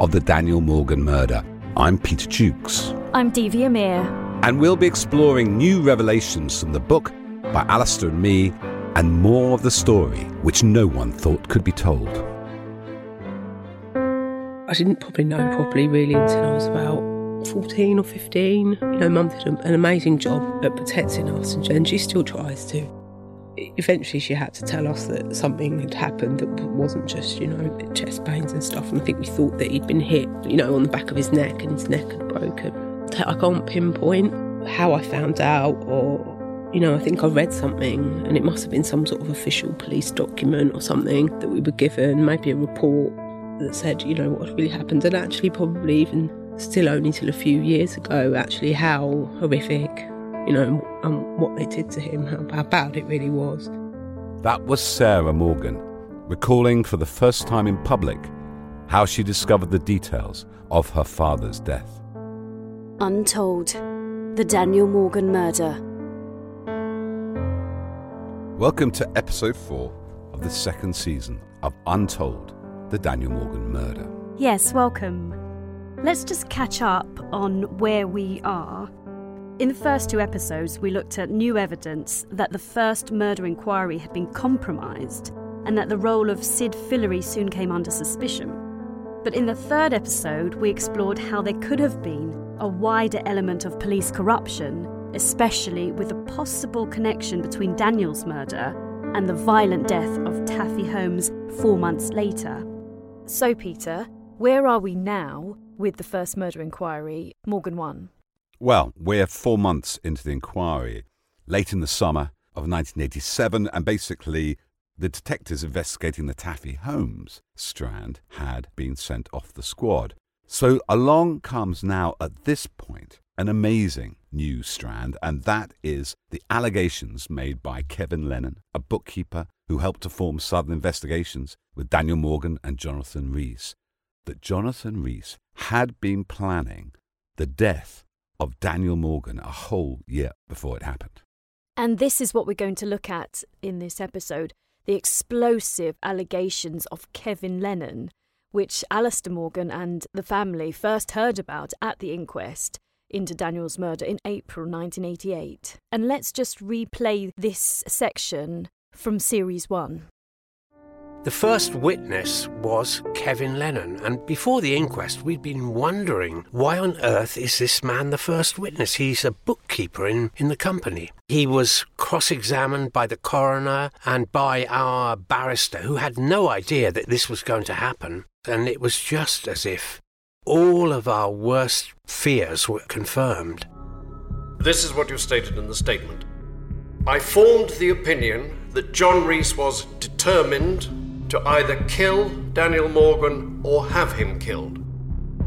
of The Daniel Morgan Murder. I'm Peter Jukes, I'm Devi Amir. and we'll be exploring new revelations from the book by Alistair and me, and more of the story which no one thought could be told. I didn't probably know properly really until I was about 14 or 15. You know, mum did an amazing job at protecting us and- and she still tries to. Eventually, she had to tell us that something had happened that wasn't just, you know, chest pains and stuff. And I think we thought that he'd been hit, you know, on the back of his neck and his neck had broken. I can't pinpoint how I found out or, you know, I think I read something and it must have been some sort of official police document or something that we were given, maybe a report that said, you know, what really happened, and actually, probably even still only till a few years ago, actually, how horrific, you know, and what they did to him, how, how bad it really was. That was Sarah Morgan, recalling for the first time in public how she discovered the details of her father's death. Untold. The Daniel Morgan Murder. Welcome to episode 4 of the second season of Untold The Daniel Morgan Murder. Yes, welcome. Let's just catch up on where we are. In the first two episodes, we looked at new evidence that the first murder inquiry had been compromised and that the role of Sid Fillery soon came under suspicion. But in the third episode, we explored how there could have been a wider element of police corruption, especially with a possible connection between Daniel's murder and the violent death of Taffy Holmes four months later. So, Peter, where are we now with the first murder inquiry, Morgan 1? Well, we're four months into the inquiry, late in the summer of 1987, and basically the detectives investigating the Taffy Holmes strand had been sent off the squad. So along comes now at this point an amazing new strand, and that is the allegations made by Kevin Lennon, a bookkeeper who helped to form Southern Investigations with Daniel Morgan and Jonathan Rees, that Jonathan Rees had been planning the death of Daniel Morgan a whole year before it happened. And this is what we're going to look at in this episode the explosive allegations of Kevin Lennon, which Alistair Morgan and the family first heard about at the inquest into Daniel's murder in April 1988. And let's just replay this section from series one. The first witness was Kevin Lennon, and before the inquest, we'd been wondering why on earth is this man the first witness? He's a bookkeeper in, in the company. He was cross examined by the coroner and by our barrister, who had no idea that this was going to happen, and it was just as if all of our worst fears were confirmed. This is what you stated in the statement. I formed the opinion that John Rees was determined to either kill Daniel Morgan or have him killed.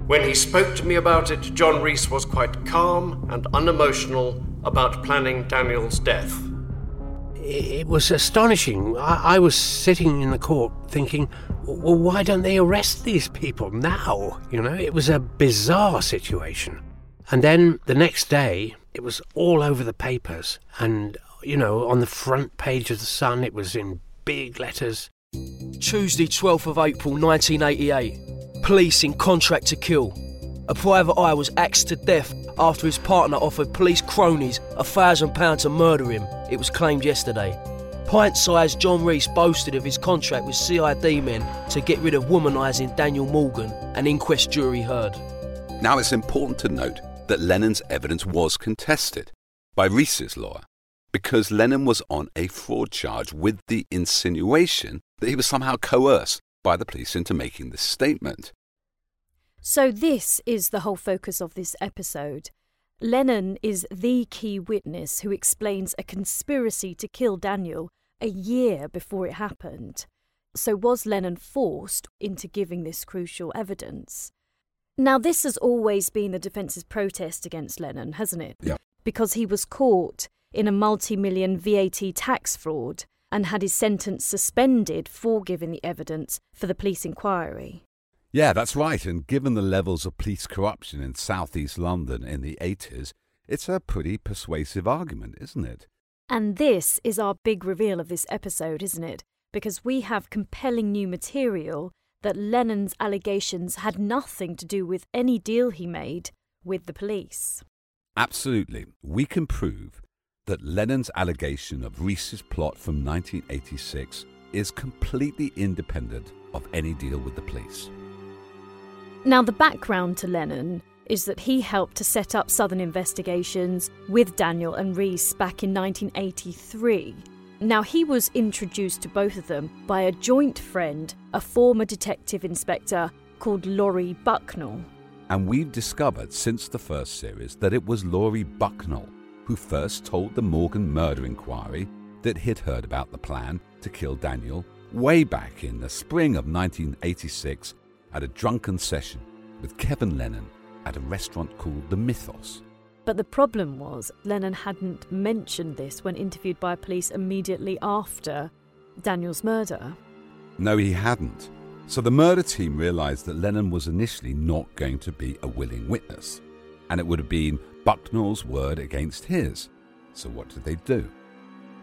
When he spoke to me about it, John Rees was quite calm and unemotional about planning Daniel's death. It was astonishing. I, was sitting in the court thinking, well, why don't they arrest these people now? You know, it was a bizarre situation. And then the next day, it was all over the papers, and you know, on the front page of the Sun, it was in big letters. Tuesday, 12th of April 1988. Police in contract to kill. A private eye was axed to death after his partner offered police cronies a thousand pounds to murder him, it was claimed yesterday. Pint sized John Rees boasted of his contract with CID men to get rid of womanising Daniel Morgan, an inquest jury heard. Now, it's important to note that Lennon's evidence was contested by Rees's lawyer because Lennon was on a fraud charge with the insinuation that he was somehow coerced by the police into making this statement. So, this is the whole focus of this episode. Lennon is the key witness who explains a conspiracy to kill Daniel a year before it happened. So, was Lennon forced into giving this crucial evidence? Now, this has always been the defence's protest against Lennon, hasn't it? Yeah. Because he was caught in a multi million VAT tax fraud and had his sentence suspended for giving the evidence for the police inquiry. Yeah, that's right. And given the levels of police corruption in southeast London in the 80s, it's a pretty persuasive argument, isn't it? And this is our big reveal of this episode, isn't it? Because we have compelling new material that Lennon's allegations had nothing to do with any deal he made with the police. Absolutely. We can prove that Lennon's allegation of Rees's plot from 1986 is completely independent of any deal with the police. Now, the background to Lennon is that he helped to set up Southern Investigations with Daniel and Rees back in 1983. Now, he was introduced to both of them by a joint friend, a former detective inspector called Laurie Bucknell. And we've discovered since the first series that it was Laurie Bucknell who first told the Morgan murder inquiry that he'd heard about the plan to kill Daniel way back in the spring of 1986 at a drunken session with Kevin Lennon at a restaurant called the Mythos. But the problem was, Lennon hadn't mentioned this when interviewed by police immediately after Daniel's murder. No, he hadn't. So the murder team realised that Lennon was initially not going to be a willing witness, and it would have been Bucknell's word against his. So what did they do?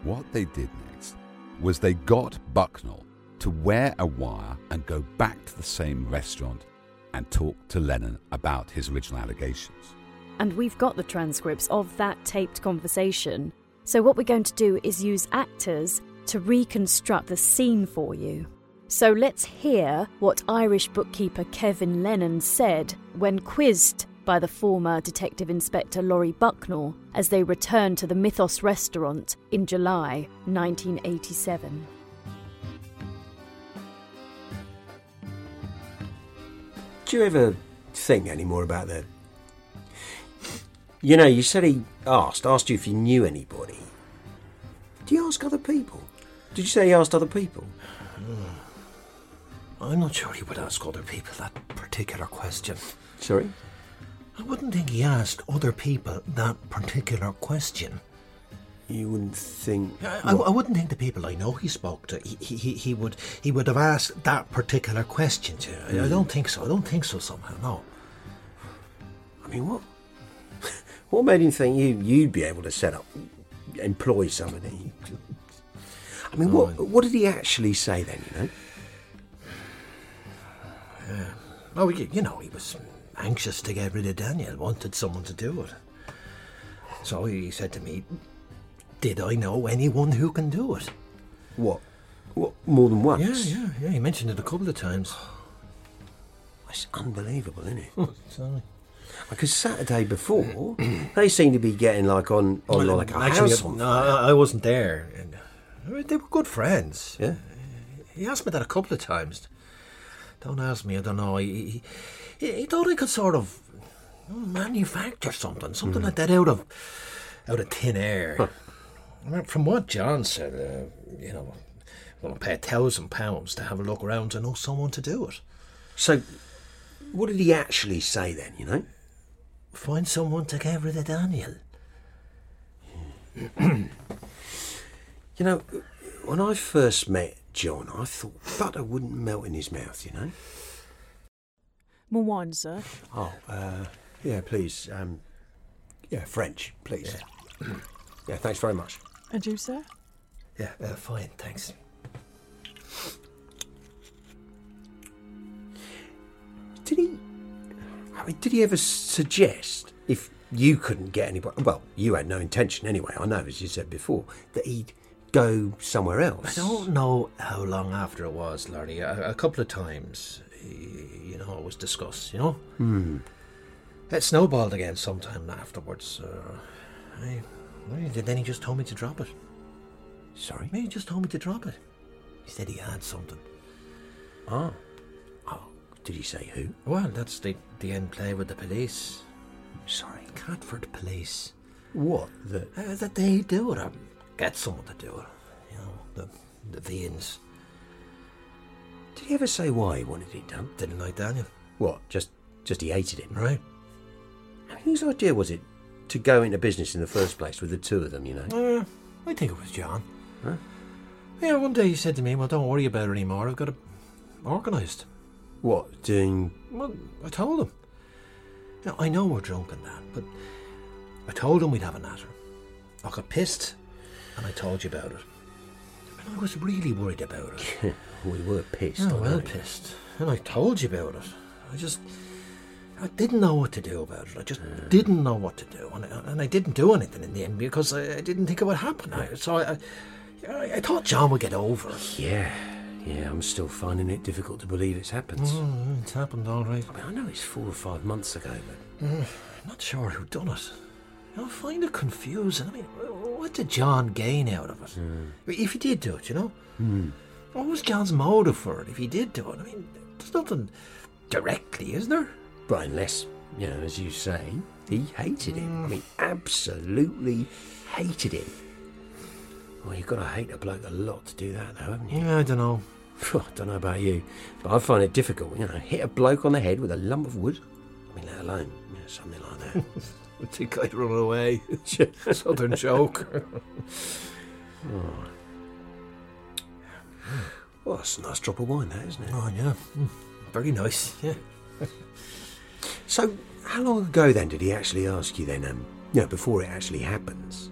What they did next was they got Bucknell to wear a wire and go back to the same restaurant and talk to Lennon about his original allegations. And we've got the transcripts of that taped conversation. So, what we're going to do is use actors to reconstruct the scene for you. So, let's hear what Irish bookkeeper Kevin Lennon said when quizzed by the former Detective Inspector Laurie Bucknell as they returned to the Mythos restaurant in July 1987. Do you ever think any more about that? You know, you said he asked, asked you if you knew anybody. Do you ask other people? Did you say he asked other people? Hmm. I'm not sure he would ask other people that particular question. Sorry? I wouldn't think he asked other people that particular question. You wouldn't think. I, I, I wouldn't think the people I know he spoke to, he, he, he would he would have asked that particular question to. I, I hmm. don't think so. I don't think so. Somehow, no. I mean, what? What made him think you you'd be able to set up, employ somebody? I mean, what what did he actually say then? You know. Yeah. Oh, you, you know, he was anxious to get rid of Daniel, wanted someone to do it. So he said to me, Did I know anyone who can do it? What? What? More than once? Yeah, yeah, yeah. He mentioned it a couple of times. It's unbelievable, isn't it? Sorry. Because Saturday before, they seemed to be getting like on, on Well, like a actually, house no. I wasn't there. And, They were good friends. Yeah. He asked me that a couple of times. Don't ask me, I don't know. He, he, he thought he could sort of manufacture something, something like that out of out of thin air. I mean, from what John said, uh, you know, going to pay a thousand pounds to have a look around to know someone to do it. So, what did he actually say then? You know. Find someone to get rid of Daniel. You know, when I first met John, I thought butter wouldn't melt in his mouth. You know. More wine, sir. Oh, uh, yeah, please. Um, yeah, French, please. Yeah. thanks very much. And you, sir? Yeah, uh, fine, thanks. Did he? I mean, did he ever suggest if you couldn't get anybody? Well, you had no intention anyway. I know, as you said before, that he'd go somewhere else. I don't know how long after it was, Larry. A, a couple of times, y- you know, it was discussed. You know, Hmm. it snowballed again sometime afterwards. Uh, I, I- then he just told me to drop it. Sorry, he just told me to drop it. He said he had something. Oh, oh, did he say who? Well, that's the the end play with the police. Sorry, Catford Police. What the? Uh, that they do it. Or get someone to do it. You know, the the Vians. Did he ever say why he wanted it done? Didn't like Daniel. What? Just, just he hated him. Right. Whose idea was it to go into business in the first place with the two of them? You know. Uh, I think it was John. Huh? Yeah, one day he said to me, Well, don't worry about it anymore. I've got it organised. What doing? Well, I told him. Know, I know we're drunk and that, but I told him we'd have a natter. I got pissed, and I told you about it. And I was really worried about it. we were pissed. I well pissed. And I told you about it. I just. I didn't know what to do about it. I just didn't know what to do. And I, and I didn't do anything in the end because I, I didn't think it would happen. I, so I, I, I thought John would get over it. Yeah, yeah. I'm still finding it difficult to believe it's happened. Mm, it's happened, all right. I mean, I know it's four or five months ago, but Mm, not sure who done it. I find it confusing. I mean, what did John gain out of it? If he did do it, you know? Hmm. What was John's motive for it if he did do it? I mean, there's nothing directly, is there? But unless, you know, as you say, he hated him. I mean, absolutely hated him. Well, you've got to hate a bloke a lot to do that, though, haven't you? Yeah, I don't know. I don't know about you, but I find it difficult, you know, hit a bloke on the head with a lump of wood. I mean, let alone something like that. I think I'd run away. Southern joke. oh. Well, that's a nice drop of wine, that, isn't it? Oh, yeah. Mm, Very nice, yeah. So, how long ago then did he actually ask you then, um, you know, before it actually happens?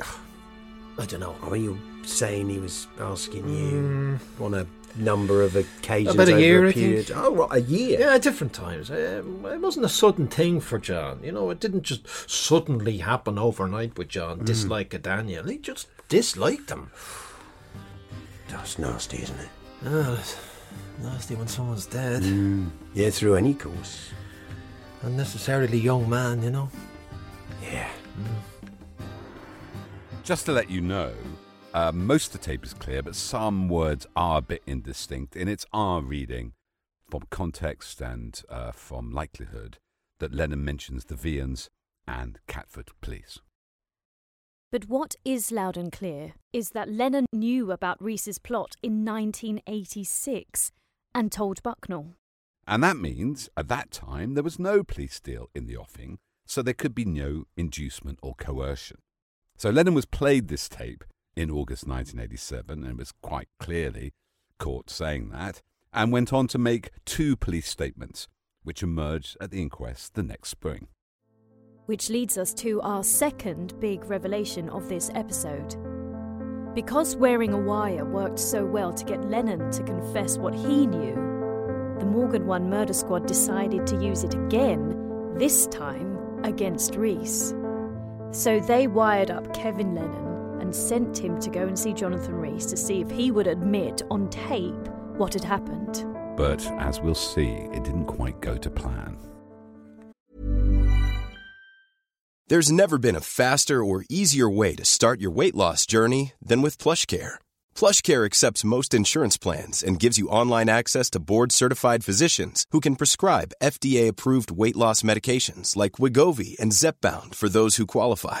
I don't know. I mean, you're saying he was asking you on a number of occasions About a over year, a I think. period. Oh, right, a year. Yeah, at different times. Uh, it wasn't a sudden thing for John. You know, it didn't just suddenly happen overnight with John. Mm. Dislike of Daniel. He just disliked him. That's nasty, isn't it? Oh, it's nasty when someone's dead. Mm. Yeah, through any course. Unnecessarily young man, you know. Yeah. Just to let you know, uh, most of the tape is clear, but some words are a bit indistinct. And it's our reading from context and uh, from likelihood that Lennon mentions the Vians and Catford Police. But what is loud and clear is that Lennon knew about Rees's plot in 1986 and told Bucknell. And that means at that time there was no police deal in the offing, so there could be no inducement or coercion. So Lennon was played this tape in August 1987 and was quite clearly caught saying that, and went on to make two police statements, which emerged at the inquest the next spring. Which leads us to our second big revelation of this episode. Because wearing a wire worked so well to get Lennon to confess what he knew, the Morgan One murder squad decided to use it again, this time against Rees. So they wired up Kevin Lennon and sent him to go and see Jonathan Rees to see if he would admit on tape what had happened. But as we'll see, it didn't quite go to plan. There's never been a faster or easier way to start your weight loss journey than with PlushCare. PlushCare accepts most insurance plans and gives you online access to board-certified physicians who can prescribe FDA-approved weight loss medications like Wegovy and Zepbound for those who qualify.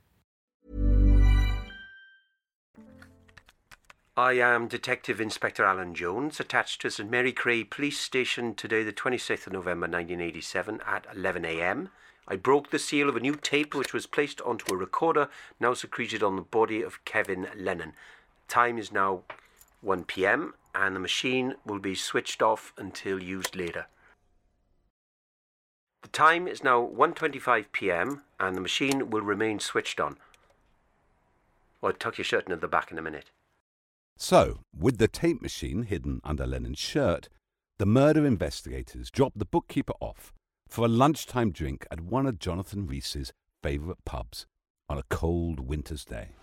I am Detective Inspector Alan Jones, attached to St Mary Cray Police Station today, the 26th of November 1987 at 11am. I broke the seal of a new tape which was placed onto a recorder now secreted on the body of Kevin Lennon. Time is now 1pm and the machine will be switched off until used later. The time is now 1.25pm and the machine will remain switched on. Well, tuck your shirt into the back in a minute. So, with the tape machine hidden under Lennon's shirt, the murder investigators dropped the bookkeeper off for a lunchtime drink at one of Jonathan Rees's favourite pubs on a cold winter's day.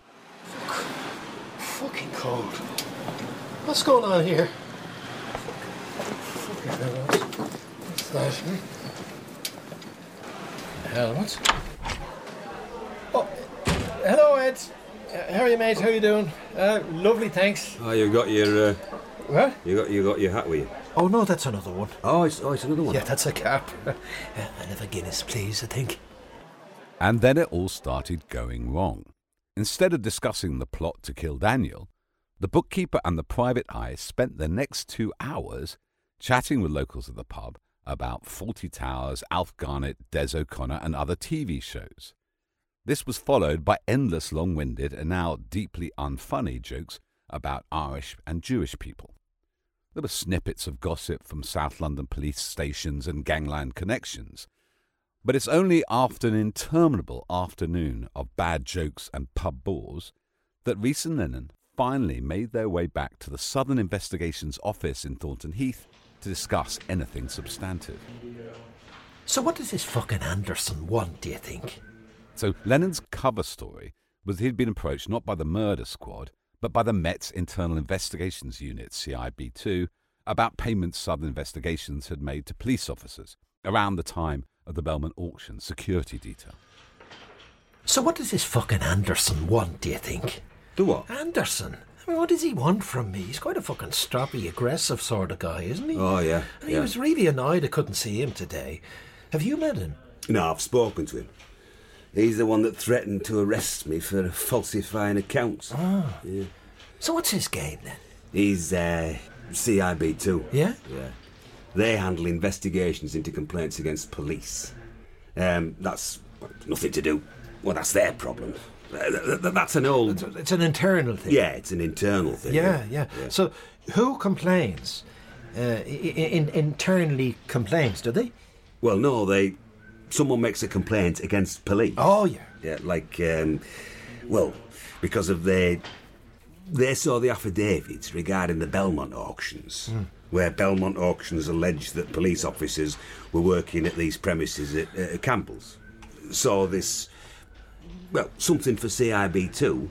Fucking cold. What's going on here? Fucking. What's that? Hmm? Hell, what's... Oh, hello, Ed. Uh, how are you, mate? How you doing? Uh, lovely, thanks. Oh, you got your. Uh, What? you got you got your hat with you. Oh, no, that's another one. Oh, it's oh, it's another one. Yeah, that's a cap. Uh, another Guinness, please, I think. And then it all started going wrong. Instead of discussing the plot to kill Daniel, the bookkeeper and the private eye spent the next two hours chatting with locals at the pub about Fawlty Towers, Alf Garnett, Des O'Connor, and other TV shows. This was followed by endless long winded and now deeply unfunny jokes about Irish and Jewish people. There were snippets of gossip from South London police stations and gangland connections. But it's only after an interminable afternoon of bad jokes and pub bores that Rees and Lennon finally made their way back to the Southern Investigations office in Thornton Heath to discuss anything substantive. So, what does this fucking Anderson want, do you think? So Lennon's cover story was he'd been approached not by the murder squad, but by the Met's Internal Investigations Unit, CIB2, about payments Southern Investigations had made to police officers around the time of the Belmont auction security detail. So, what does this fucking Anderson want, do you think? Do what? Anderson? I mean, what does he want from me? He's quite a fucking stroppy, aggressive sort of guy, isn't he? Oh yeah. And he was really annoyed I couldn't see him today. Have you met him? No, I've spoken to him. He's the one that threatened to arrest me for falsifying accounts. Ah. Yeah. So, what's his game then? He's uh, CIB2. Yeah? Yeah. They handle investigations into complaints against police. Um, that's nothing to do. Well, that's their problem. Uh, th- th- that's an old. It's an internal thing. Yeah, it's an internal thing. Yeah, yeah. So who complains? Uh, in, internally complains, do they? Well, no, they. Someone makes a complaint against police. Oh, yeah. Yeah, like, um, well, because of their. They saw the affidavits regarding the Belmont auctions, Hmm. where Belmont auctions alleged that police officers were working at these premises at, at Campbell's. Saw this. Well, something for CIB2.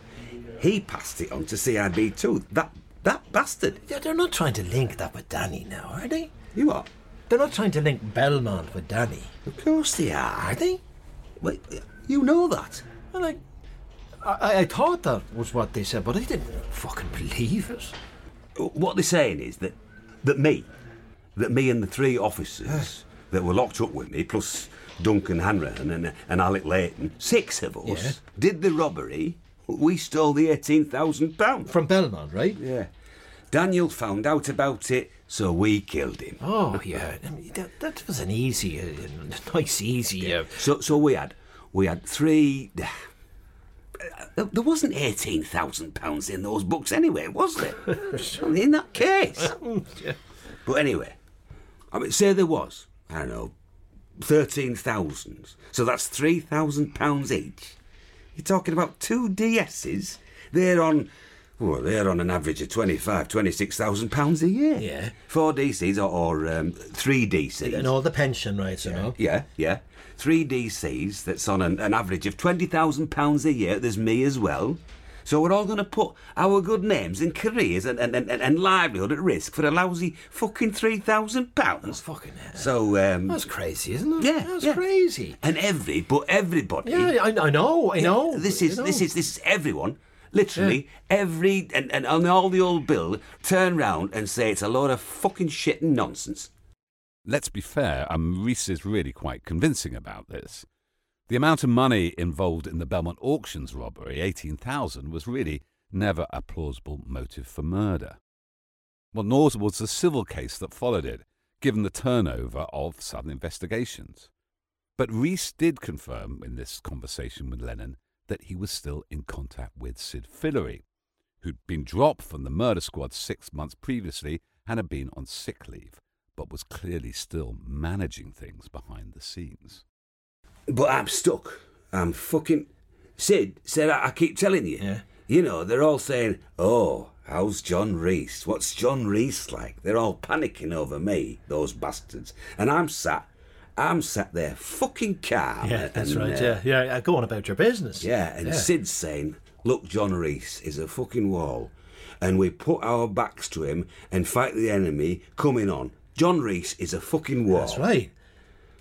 He passed it on to CIB2. That that bastard. Yeah, they're not trying to link that with Danny now, are they? You are? They're not trying to link Belmont with Danny. Of course they are. Are they? Wait, you know that? Well, I, I, I thought that was what they said, but I didn't fucking believe it. What they're saying is that that me, that me and the three officers that were locked up with me, plus Duncan Hanrahan and, and Alec Layton, six of us, Yeah. did the robbery. We stole the eighteen thousand pounds from Belmont, right? Yeah. Daniel found out about it, so we killed him. Oh yeah, I mean, that, that was an easy, uh, nice, easy. Uh, So, so we had we had three. Uh, There wasn't eighteen thousand pounds in those books anyway, was there? in that case. But anyway, I mean, say there was. I don't know, thirteen thousand. So that's three thousand pounds each. You're talking about two DSs. They're on. Well, they're on an average of 25, 26,000 pounds a year. Yeah. Four DCs or, or um, three DCs. and all the pension rights and all. Yeah, yeah. Three DCs that's on an, an average of £20,000 a year. There's me as well. So we're all going to put our good names and careers and, and, and, and livelihood at risk for a lousy fucking £3,000. fucking hell. So, um... That's crazy, isn't it? Yeah, That's yeah. crazy. And every, but everybody... Yeah, I, I know, I know. This is, know. this is, this is everyone. Literally, every, and, and on all the old bill, turn round and say it's a load of fucking shit and nonsense. Let's be fair, um, Rees is really quite convincing about this. The amount of money involved in the Belmont auctions robbery, 18,000, was really never a plausible motive for murder. Well, nor was the civil case that followed it, given the turnover of Southern investigations. But Rees did confirm in this conversation with Lennon that he was still in contact with Sid Fillery, who'd been dropped from the murder squad six months previously and had been on sick leave, but was clearly still managing things behind the scenes. But I'm stuck. I'm fucking. Sid said, I, I keep telling you. Yeah. You know, they're all saying, oh, how's John Rees? What's John Rees like? They're all panicking over me, those bastards. And I'm sat. I'm sat there fucking calm. Yeah, that's and, right. uh, yeah, yeah. Go on about your business. Yeah, and Yeah. Sid's saying, look, John Rees is a fucking wall. And we put our backs to him and fight the enemy coming on. John Rees is a fucking wall. That's right.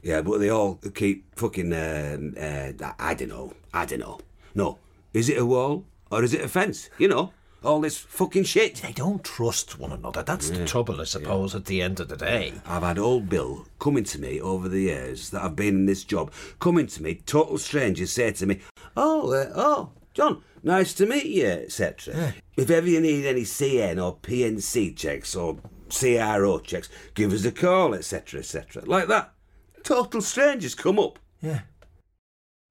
Yeah, but they all keep fucking. Um, uh, I don't know. I don't know. No, is it a wall or is it a fence? You know, all this fucking shit. They don't trust one another. That's the trouble, I suppose, at the end of the day. I've had old Bill coming to me over the years that I've been in this job, coming to me, total strangers say to me, "Oh, uh, oh, John, nice to meet you," etc. If ever you need any CN or PNC checks or CRO checks, give us a call, etc., etc. Like that. Total strangers come up. Yeah.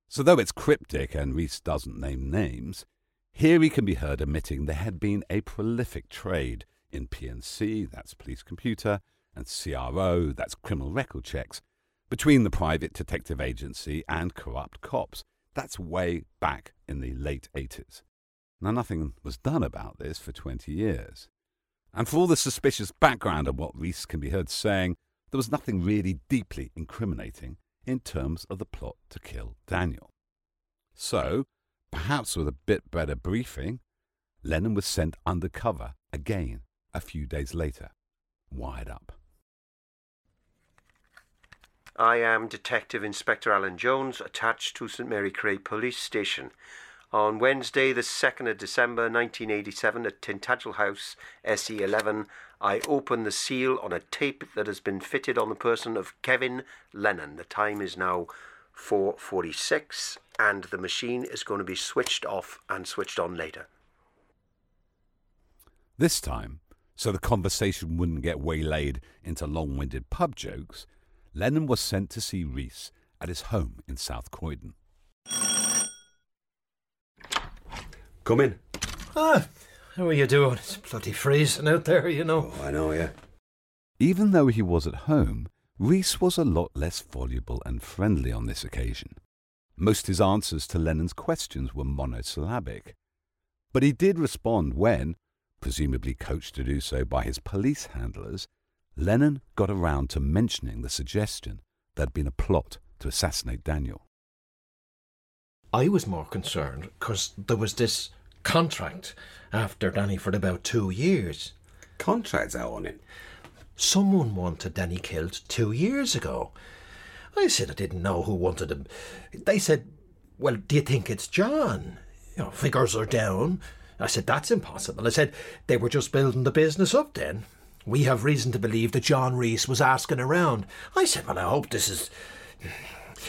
So, though it's cryptic and Rees doesn't name names, here he can be heard admitting there had been a prolific trade in PNC, that's police computer, and CRO, that's criminal record checks, between the private detective agency and corrupt cops. That's way back in the late 80s. Now, nothing was done about this for 20 years. And for all the suspicious background of what Rees can be heard saying, there was nothing really deeply incriminating in terms of the plot to kill Daniel. So, perhaps with a bit better briefing, Lennon was sent undercover again a few days later, wired up. I am Detective Inspector Alan Jones, attached to St Mary Cray Police Station. On Wednesday, the 2nd of December 1987, at Tintagel House, SE11, I open the seal on a tape that has been fitted on the person of Kevin Lennon. The time is now 4.46 and the machine is going to be switched off and switched on later. This time, So the conversation wouldn't get waylaid into long winded pub jokes, Lennon was sent to see Rees at his home in South Croydon. Come in. Ah, how are you doing? It's bloody freezing out there, you know. Oh, I know, yeah. Even though he was at home, Rees was a lot less voluble and friendly on this occasion. Most his answers to Lennon's questions were monosyllabic. But he did respond when, presumably coached to do so by his police handlers, Lennon got around to mentioning the suggestion there'd been a plot to assassinate Daniel. I was more concerned because there was this contract after Danny for about two years. Contracts out on it? Someone wanted Danny killed two years ago. I said I didn't know who wanted him. They said, Well, do you think it's John? You know, figures are down. I said, That's impossible. I said, They were just building the business up then. We have reason to believe that John Rees was asking around. I said, Well, I hope this is.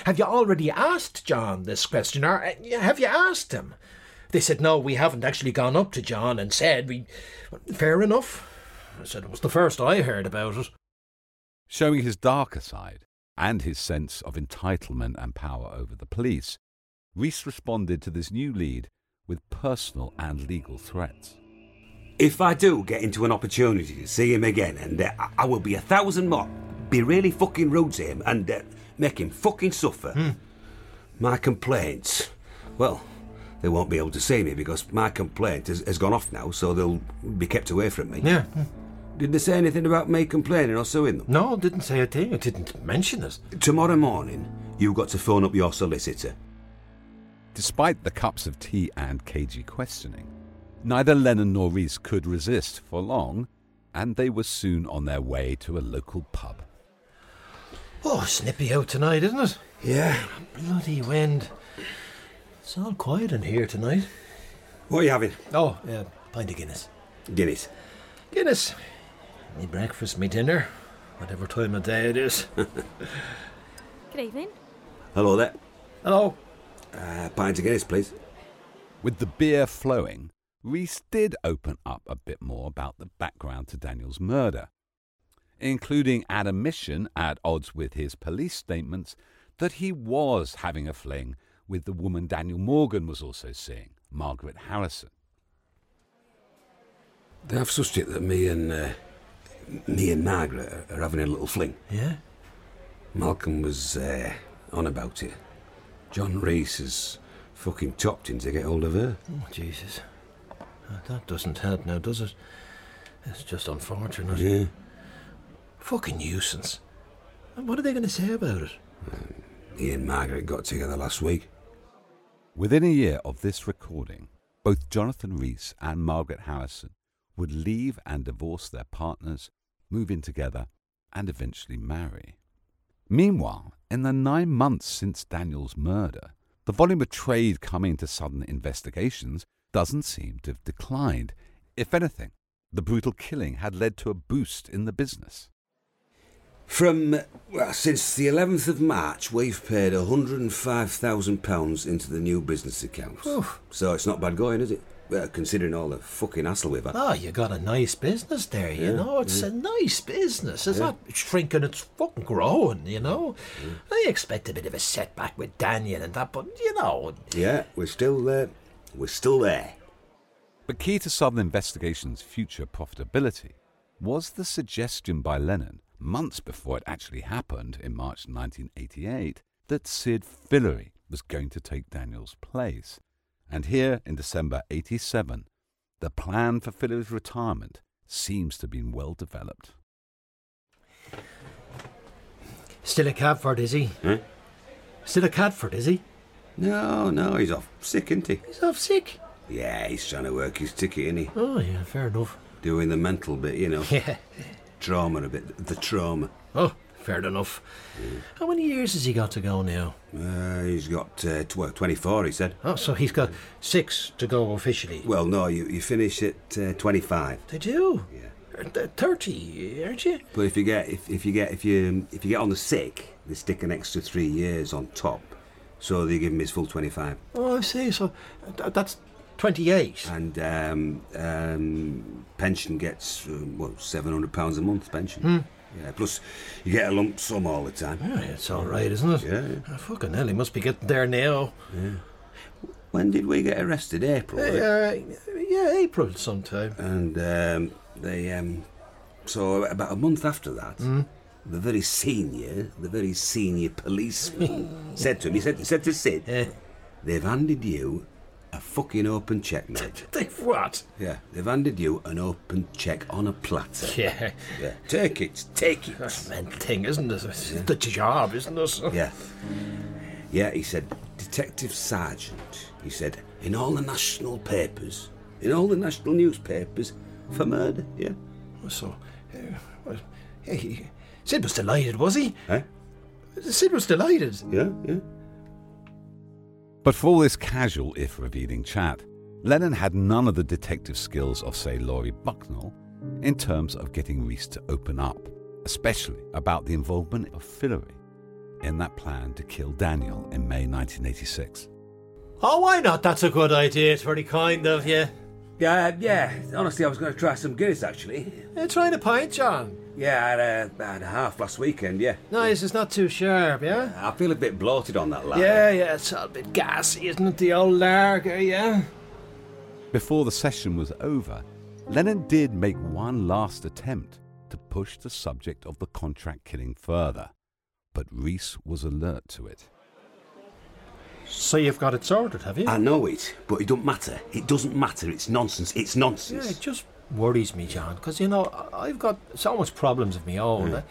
Have you already asked John this question, or uh, have you asked him? They said, No, we haven't actually gone up to John and said, we. Fair enough. I said, It was the first I heard about it. Showing his darker side and his sense of entitlement and power over the police, Rees responded to this new lead with personal and legal threats. If I do get into an opportunity to see him again, and uh, I will be a thousand more, be really fucking rude to him and uh, make him fucking suffer. Hmm. My complaints, well, they won't be able to see me because my complaint has, has gone off now, so they'll be kept away from me. Yeah. Did they say anything about me complaining or suing them? No, didn't say a thing. It didn't mention us. Tomorrow morning, you've got to phone up your solicitor. Despite the cups of tea and cagey questioning, neither Lennon nor Rees could resist for long, and they were soon on their way to a local pub. Oh, snippy out tonight, isn't it? Yeah. Bloody wind. It's all quiet in here tonight. What are you having? Oh, yeah, pint of Guinness. Guinness. Guinness. Me breakfast, me dinner, whatever time of day it is. Good evening. Hello there. Hello. Uh, pint of Guinness, please. With the beer flowing, Rees did open up a bit more about the background to Daniel's murder, including an admission at odds with his police statements that he was having a fling with the woman Daniel Morgan was also seeing, Margaret Harrison. They have sussed it that me and uh, me and Margaret are having a little fling. Yeah? Malcolm was uh, on about it. John Rees has fucking chopped him to get hold of her. Oh, Jesus. That doesn't help now, does it? It's just unfortunate. Yeah. Fucking nuisance. And what are they going to say about it? He and Margaret got together last week. Within a year of this recording, both Jonathan Rees and Margaret Harrison would leave and divorce their partners, move in together, and eventually marry. Meanwhile, in the nine months since Daniel's murder, the volume of trade coming to Southern investigations doesn't seem to have declined. If anything, the brutal killing had led to a boost in the business. From, well, since the 11th of March, we've paid £105,000 into the new business accounts. Oof. So it's not bad going, is it? Well, considering all the fucking hassle we've had. Ah, you got a nice business there, you Yeah, know. It's yeah. a nice business. It's Yeah. not shrinking, it's fucking growing, you know. I expect a bit of a setback with Daniel and that, but, you know, Yeah, we're still there. We're still there. But key to Southern Investigation's future profitability was the suggestion by Lennon, months before it actually happened in March 1988, that Sid Fillery was going to take Daniel's place. And here in December 87, the plan for Fillery's retirement seems to have been well developed. still a Catford, is he? Huh? Still a Catford, is he? No, no, he's off sick, isn't he? He's off sick. Yeah, he's trying to work his ticket, isn't he? Oh, yeah, fair enough. Doing the mental bit, you know. Yeah. Trauma a bit. The trauma. Oh, fair enough. How many years has he got to go now? Uh, he's got uh, tw- 24, he said. Oh, so he's got six to go officially. Well, no, you, you finish at uh, 25. They do? Yeah. Thirty, aren't you? But if you get if, if you get if you if you get on the sick, they stick an extra three years on top, so they give him his full 25. Oh, I see. So th- that's 28. And um, um, pension gets, uh, what, £700 a month pension. Hmm. Yeah, plus you get a lump sum all the time. Yeah, it's all right, isn't it? Yeah. Oh, fucking hell, he must be getting there now. Yeah. When did we get arrested? April. Uh, right? yeah, April sometime. And um, they, um, so about a month after that, Mm. the very senior, the very senior policeman said to him, he said, he said to Sid, they've handed you a fucking open check, mate. They've what? Yeah, they've handed you an open check on a platter. Yeah. Yeah, take it, take it. That's a mental thing, isn't it? It's the job, isn't it? Yeah. Yeah, he said, Detective Sergeant, he said, in all the national papers, in all the national newspapers, for murder, yeah. So, uh, well, yeah, he, Sid was delighted, was he? Eh? Sid was delighted. Yeah, yeah. But for all this casual, if revealing chat, Lennon had none of the detective skills of, say, Laurie Bucknole in terms of getting Rees to open up, especially about the involvement of Fillery in that plan to kill Daniel in May 1986. Oh, why not? That's a good idea. It's very kind of you. Yeah, yeah. Honestly, I was going to try some Guinness, actually. Yeah, trying a pint, John. Yeah, I had a, I had a half last weekend, yeah. Nice, it's not too sharp, yeah? I feel a bit bloated on that lad. Yeah, yeah, it's all a bit gassy, isn't it? The old lager, yeah? Before the session was over, Lennon did make one last attempt to push the subject of the contract killing further, but Rees was alert to it. So you've got it sorted, have you? I know it, but it don't matter. It doesn't matter. It's nonsense. It's nonsense. it just worries me, John, because, you know, I've got so much problems of my own. Yeah.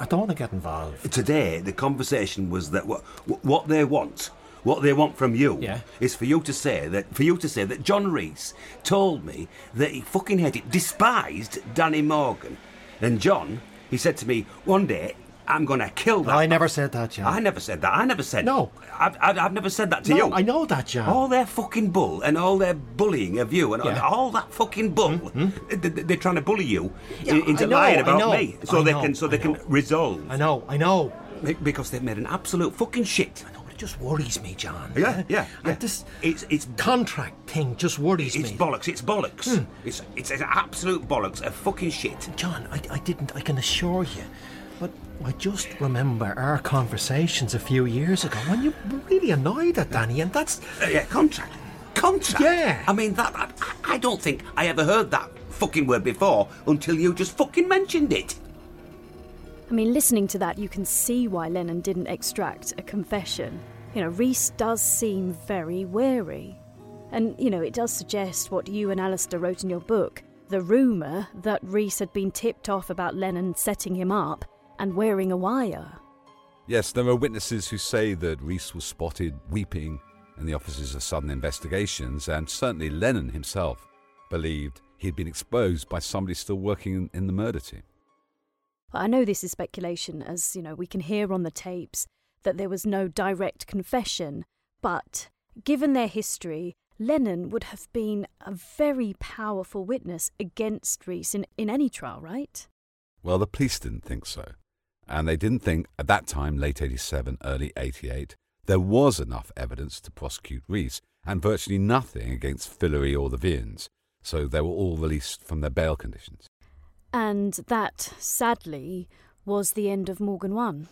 I don't want to get involved. Today, the conversation was that what, what they want, what they want from you, Yeah. is for you to say that for you to say that John Rees told me that he fucking hated, despised Danny Morgan, and John, he said to me one day, "I'm gonna kill that." I never said that, John. I never said that. I never said. No. I've, I've, I've never said that to No, you. I know that, John. All their fucking bull and all their bullying of you and Yeah. all that fucking bull. they- they- They're trying to bully you Yeah, in- into know, lying about me, so I they know, can so they can resolve. I know, I know. Because they've made an absolute fucking shit. I know, but it just worries me, John. Yeah, yeah, yeah. This It's it's contract thing just worries it's me. It's bollocks. It's bollocks. Hmm. It's it's an absolute bollocks of fucking shit. John, I, I didn't, I can assure you. But I just remember our conversations a few years ago when you were really annoyed at Danny, and that's. Uh, yeah, contract. Contract. Yeah. I mean that, that. I don't think I ever heard that fucking word before until you just fucking mentioned it. I mean, listening to that, you can see why Lennon didn't extract a confession. You know, Rees does seem very wary. And, you know, it does suggest what you and Alastair wrote in your book the rumour that Rees had been tipped off about Lennon setting him up and wearing a wire. Yes, there are witnesses who say that Rees was spotted weeping in the offices of Southern Investigations, and certainly Lennon himself believed he'd been exposed by somebody still working in, in the murder team. I know this is speculation, as, you know, we can hear on the tapes that there was no direct confession, but given their history, Lennon would have been a very powerful witness against Rees in, in any trial, right? Well, the police didn't think so. And they didn't think at that time, late 87, early 88, there was enough evidence to prosecute Rees, and virtually nothing against Fillery or the Vians, so they were all released from their bail conditions. And that, sadly, was the end of Morgan 1.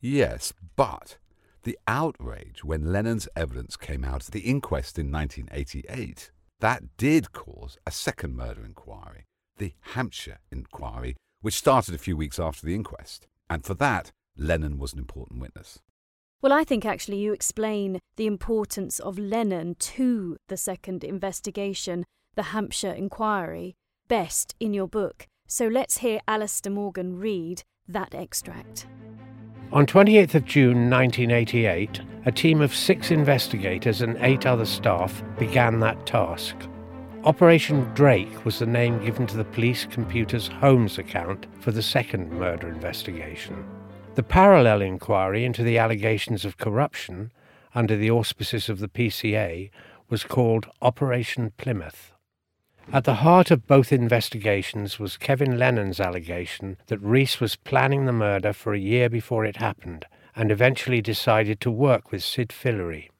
Yes, but the outrage when Lennon's evidence came out at the inquest in 1988, that did cause a second murder inquiry, the Hampshire inquiry, which started a few weeks after the inquest. And for that, Lennon was an important witness. Well, I think actually you explain the importance of Lennon to the second investigation, the Hampshire inquiry, best in your book. So let's hear Alastair Morgan read that extract. On 28th of June 1988, a team of six investigators and eight other staff began that task. Operation Drake was the name given to the police computer's Holmes account for the second murder investigation. The parallel inquiry into the allegations of corruption under the auspices of the PCA was called Operation Plymouth. At the heart of both investigations was Kevin Lennon's allegation that Rees was planning the murder for a year before it happened and eventually decided to work with Sid Fillery.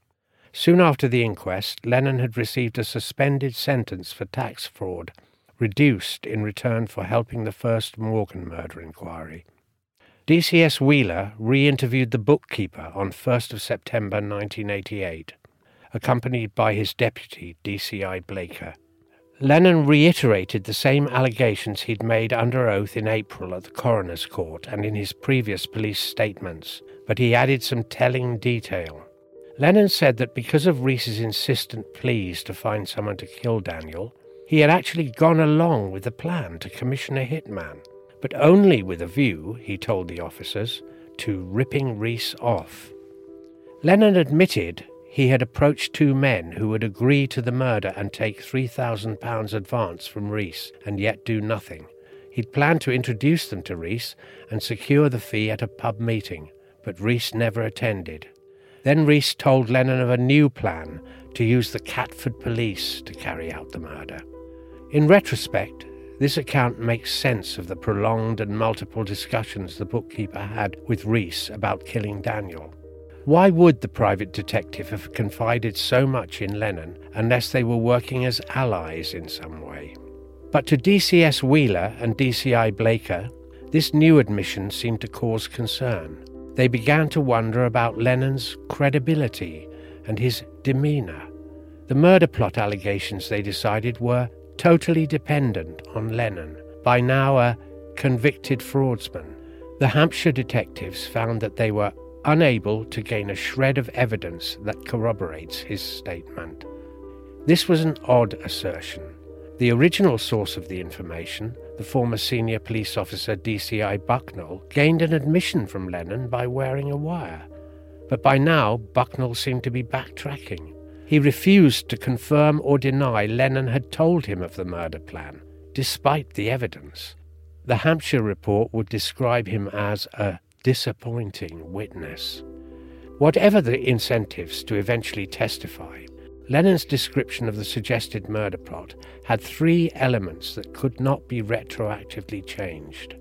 Soon after the inquest, Lennon had received a suspended sentence for tax fraud, reduced in return for helping the first Morgan murder inquiry. DCS Wheeler re interviewed the bookkeeper on 1st of September 1988, accompanied by his deputy, DCI Blaker. Lennon reiterated the same allegations he'd made under oath in April at the coroner's court and in his previous police statements, but he added some telling detail. Lennon said that because of Rees's insistent pleas to find someone to kill Daniel, he had actually gone along with the plan to commission a hitman, but only with a view, he told the officers, to ripping Rees off. Lennon admitted he had approached two men who would agree to the murder and take £3,000 advance from Rees and yet do nothing. He'd planned to introduce them to Rees and secure the fee at a pub meeting, but Rees never attended. Then Rees told Lennon of a new plan to use the Catford police to carry out the murder. In retrospect, this account makes sense of the prolonged and multiple discussions the bookkeeper had with Rees about killing Daniel. Why would the private detective have confided so much in Lennon unless they were working as allies in some way? But to DCS Wheeler and DCI Blaker, this new admission seemed to cause concern. They began to wonder about Lennon's credibility and his demeanour. The murder plot allegations, they decided, were totally dependent on Lennon, by now a convicted fraudsman. The Hampshire detectives found that they were unable to gain a shred of evidence that corroborates his statement. This was an odd assertion. The original source of the information, the former senior police officer DCI Bucknole, gained an admission from Lennon by wearing a wire. But by now, Bucknole seemed to be backtracking. He refused to confirm or deny Lennon had told him of the murder plan, despite the evidence. The Hampshire report would describe him as a disappointing witness. Whatever the incentives to eventually testify, Lennon's description of the suggested murder plot had three elements that could not be retroactively changed.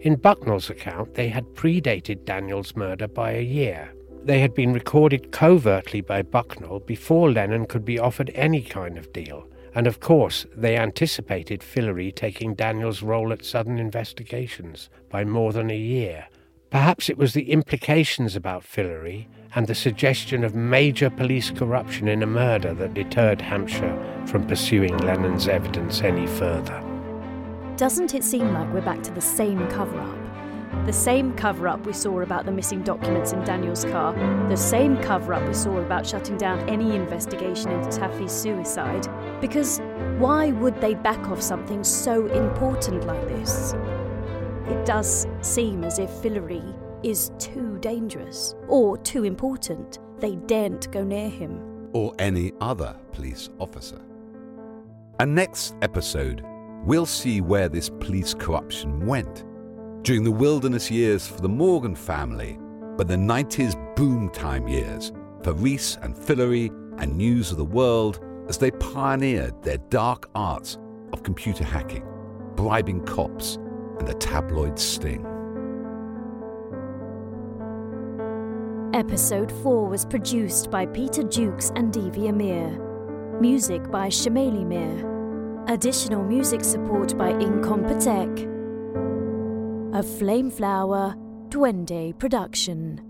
In Bucknole's account, they had predated Daniel's murder by a year. They had been recorded covertly by Bucknole before Lennon could be offered any kind of deal, and of course they anticipated Fillery taking Daniel's role at Southern Investigations by more than a year, Perhaps it was the implications about Fillery and the suggestion of major police corruption in a murder that deterred Hampshire from pursuing Lennon's evidence any further. Doesn't it seem like we're back to the same cover up? The same cover up we saw about the missing documents in Daniel's car, the same cover up we saw about shutting down any investigation into Taffy's suicide. Because why would they back off something so important like this? It does seem as if Fillery is too dangerous or too important. They daren't go near him. Or any other police officer. And next episode, we'll see where this police corruption went during the wilderness years for the Morgan family, but the 90s boom time years for Rees and Fillery and News of the World as they pioneered their dark arts of computer hacking, bribing cops, and the tabloid sting. Episode 4 was produced by Peter Jukes and Devi Amir. Music by Shamali Mir. Additional music support by Incompetech. A Flameflower Duende production.